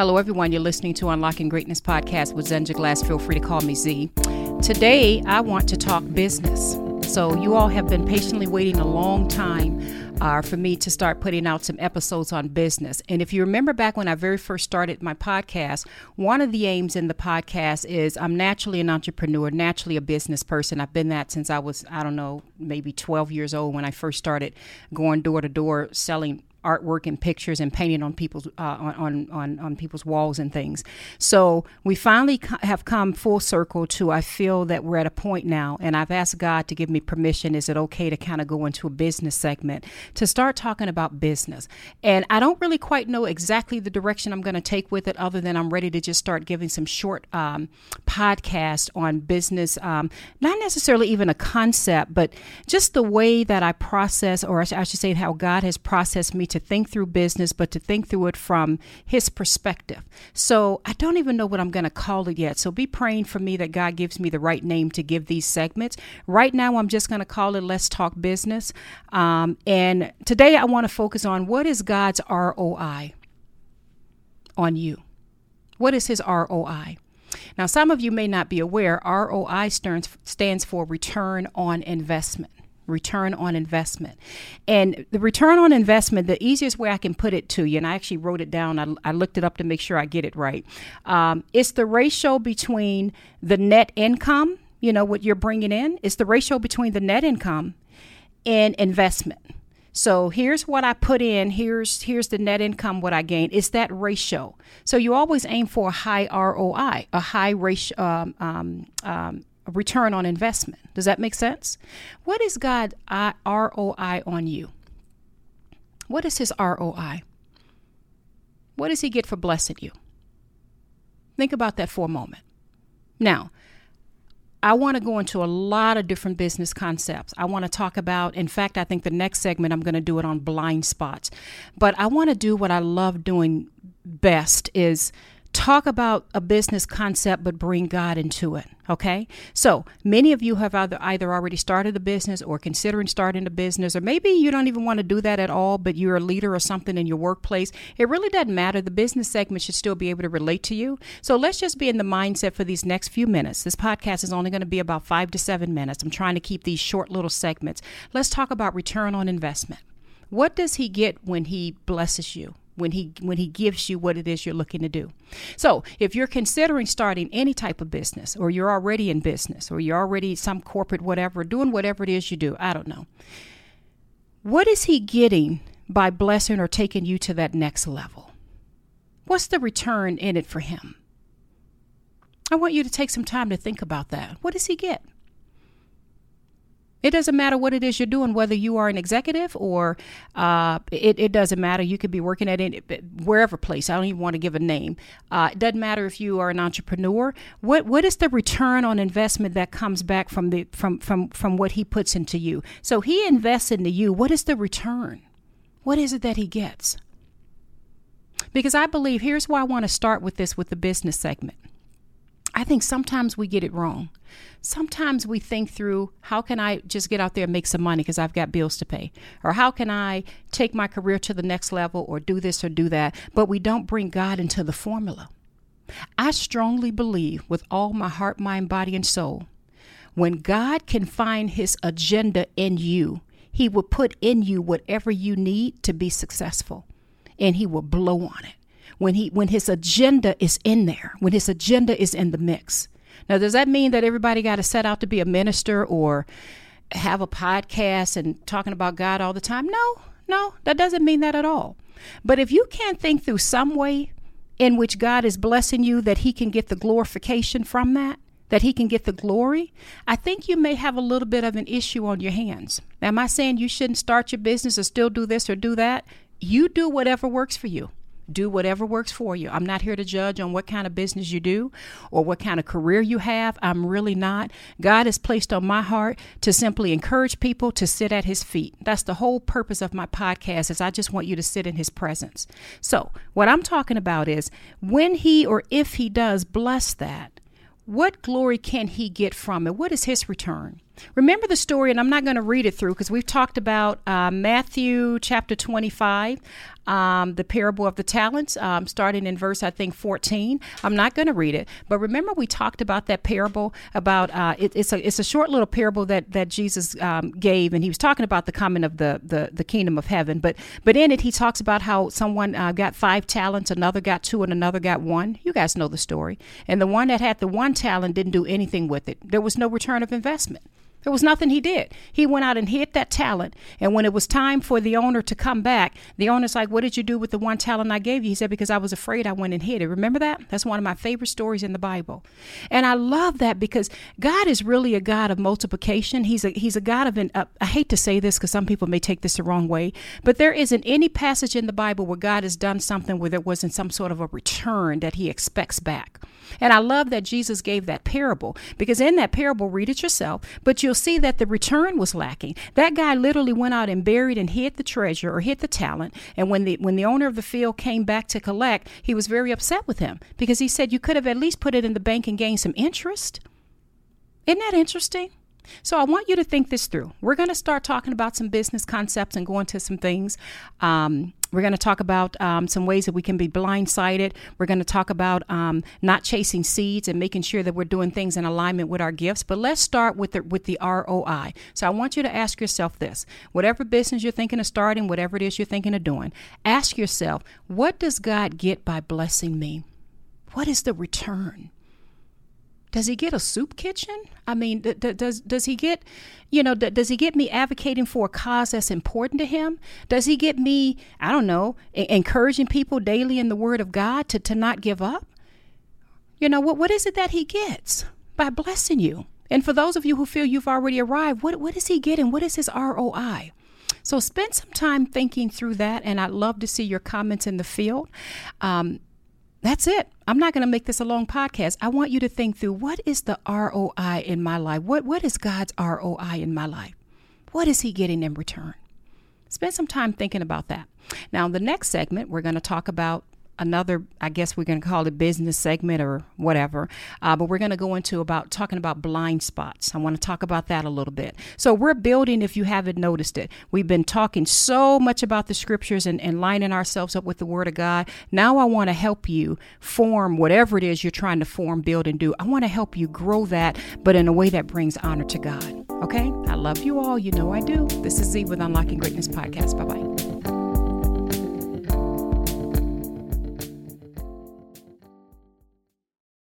Hello, everyone. You're listening to Unlocking Greatness podcast with Zenja Glass. Feel free to call me Z. Today, I want to talk business. So, you all have been patiently waiting a long time uh, for me to start putting out some episodes on business. And if you remember back when I very first started my podcast, one of the aims in the podcast is I'm naturally an entrepreneur, naturally a business person. I've been that since I was, I don't know, maybe 12 years old when I first started going door to door selling artwork and pictures and painting on people's uh, on, on on people's walls and things. So we finally co- have come full circle to I feel that we're at a point now, and I've asked God to give me permission. Is it okay to kind of go into a business segment to start talking about business? And I don't really quite know exactly the direction I'm going to take with it, other than I'm ready to just start giving some short um, podcast on business, um, not necessarily even a concept, but just the way that I process, or I should say, how God has processed me to think through business, but to think through it from his perspective. So I don't even know what I'm going to call it yet. So be praying for me that God gives me the right name to give these segments. Right now, I'm just going to call it Let's Talk Business. Um, and today, I want to focus on what is God's ROI on you? What is his ROI? Now, some of you may not be aware, ROI stands, stands for return on investment return on investment. And the return on investment, the easiest way I can put it to you, and I actually wrote it down, I, I looked it up to make sure I get it right. Um, it's the ratio between the net income, you know, what you're bringing in, it's the ratio between the net income and investment. So here's what I put in. Here's here's the net income what I gain. It's that ratio. So you always aim for a high ROI, a high ratio um, um, um, return on investment. Does that make sense? What is God uh, ROI on you? What is his ROI? What does he get for blessing you? Think about that for a moment. Now, I want to go into a lot of different business concepts. I want to talk about, in fact, I think the next segment I'm going to do it on blind spots. But I want to do what I love doing best is talk about a business concept but bring God into it. Okay. So many of you have either, either already started a business or considering starting a business, or maybe you don't even want to do that at all, but you're a leader or something in your workplace. It really doesn't matter. The business segment should still be able to relate to you. So let's just be in the mindset for these next few minutes. This podcast is only going to be about five to seven minutes. I'm trying to keep these short little segments. Let's talk about return on investment. What does he get when he blesses you? When he when he gives you what it is you're looking to do. So, if you're considering starting any type of business or you're already in business or you're already some corporate whatever, doing whatever it is you do, I don't know. What is he getting by blessing or taking you to that next level? What's the return in it for him? I want you to take some time to think about that. What does he get? It doesn't matter what it is you're doing, whether you are an executive or uh, it, it, doesn't matter. You could be working at any, wherever place. I don't even want to give a name. Uh, it doesn't matter if you are an entrepreneur. What what is the return on investment that comes back from the from from from what he puts into you? So he invests into you. What is the return? What is it that he gets? Because I believe here's why I want to start with this with the business segment. I think sometimes we get it wrong. Sometimes we think through how can I just get out there and make some money because I've got bills to pay? Or how can I take my career to the next level or do this or do that? But we don't bring God into the formula. I strongly believe with all my heart, mind, body, and soul, when God can find his agenda in you, he will put in you whatever you need to be successful and he will blow on it when he when his agenda is in there, when his agenda is in the mix. Now, does that mean that everybody got to set out to be a minister or have a podcast and talking about God all the time? No, no, that doesn't mean that at all. But if you can't think through some way in which God is blessing you that he can get the glorification from that, that he can get the glory, I think you may have a little bit of an issue on your hands. Now, am I saying you shouldn't start your business or still do this or do that? You do whatever works for you do whatever works for you. I'm not here to judge on what kind of business you do or what kind of career you have. I'm really not. God has placed on my heart to simply encourage people to sit at his feet. That's the whole purpose of my podcast is I just want you to sit in his presence. So, what I'm talking about is when he or if he does bless that, what glory can he get from it? What is his return? Remember the story, and I'm not going to read it through because we've talked about uh, Matthew chapter 25, um, the parable of the talents, um, starting in verse, I think, 14. I'm not going to read it, but remember we talked about that parable about uh, it, it's a it's a short little parable that that Jesus um, gave, and he was talking about the coming of the, the the kingdom of heaven. But but in it, he talks about how someone uh, got five talents, another got two, and another got one. You guys know the story. And the one that had the one talent didn't do anything with it. There was no return of investment. There was nothing he did. He went out and hid that talent. And when it was time for the owner to come back, the owner's like, What did you do with the one talent I gave you? He said, Because I was afraid I went and hid it. Remember that? That's one of my favorite stories in the Bible. And I love that because God is really a God of multiplication. He's a, he's a God of, an, uh, I hate to say this because some people may take this the wrong way, but there isn't any passage in the Bible where God has done something where there wasn't some sort of a return that he expects back. And I love that Jesus gave that parable because in that parable, read it yourself, but you'll see that the return was lacking. That guy literally went out and buried and hid the treasure or hid the talent. And when the when the owner of the field came back to collect, he was very upset with him because he said you could have at least put it in the bank and gained some interest. Isn't that interesting? So I want you to think this through. We're going to start talking about some business concepts and go into some things. Um, we're going to talk about um, some ways that we can be blindsided. We're going to talk about um, not chasing seeds and making sure that we're doing things in alignment with our gifts. But let's start with the with the ROI. So I want you to ask yourself this: whatever business you're thinking of starting, whatever it is you're thinking of doing, ask yourself, what does God get by blessing me? What is the return? Does he get a soup kitchen? I mean, does does he get, you know, does he get me advocating for a cause that's important to him? Does he get me, I don't know, encouraging people daily in the Word of God to to not give up? You know, what what is it that he gets by blessing you? And for those of you who feel you've already arrived, what what is he getting? What is his ROI? So spend some time thinking through that, and I'd love to see your comments in the field. Um, that's it. I'm not going to make this a long podcast. I want you to think through what is the ROI in my life? What what is God's ROI in my life? What is he getting in return? Spend some time thinking about that. Now, in the next segment, we're going to talk about another, I guess we're going to call it business segment or whatever. Uh, but we're going to go into about talking about blind spots. I want to talk about that a little bit. So we're building, if you haven't noticed it, we've been talking so much about the scriptures and, and lining ourselves up with the word of God. Now I want to help you form whatever it is you're trying to form, build, and do. I want to help you grow that, but in a way that brings honor to God. Okay? I love you all. You know I do. This is Z with Unlocking Greatness Podcast. Bye bye.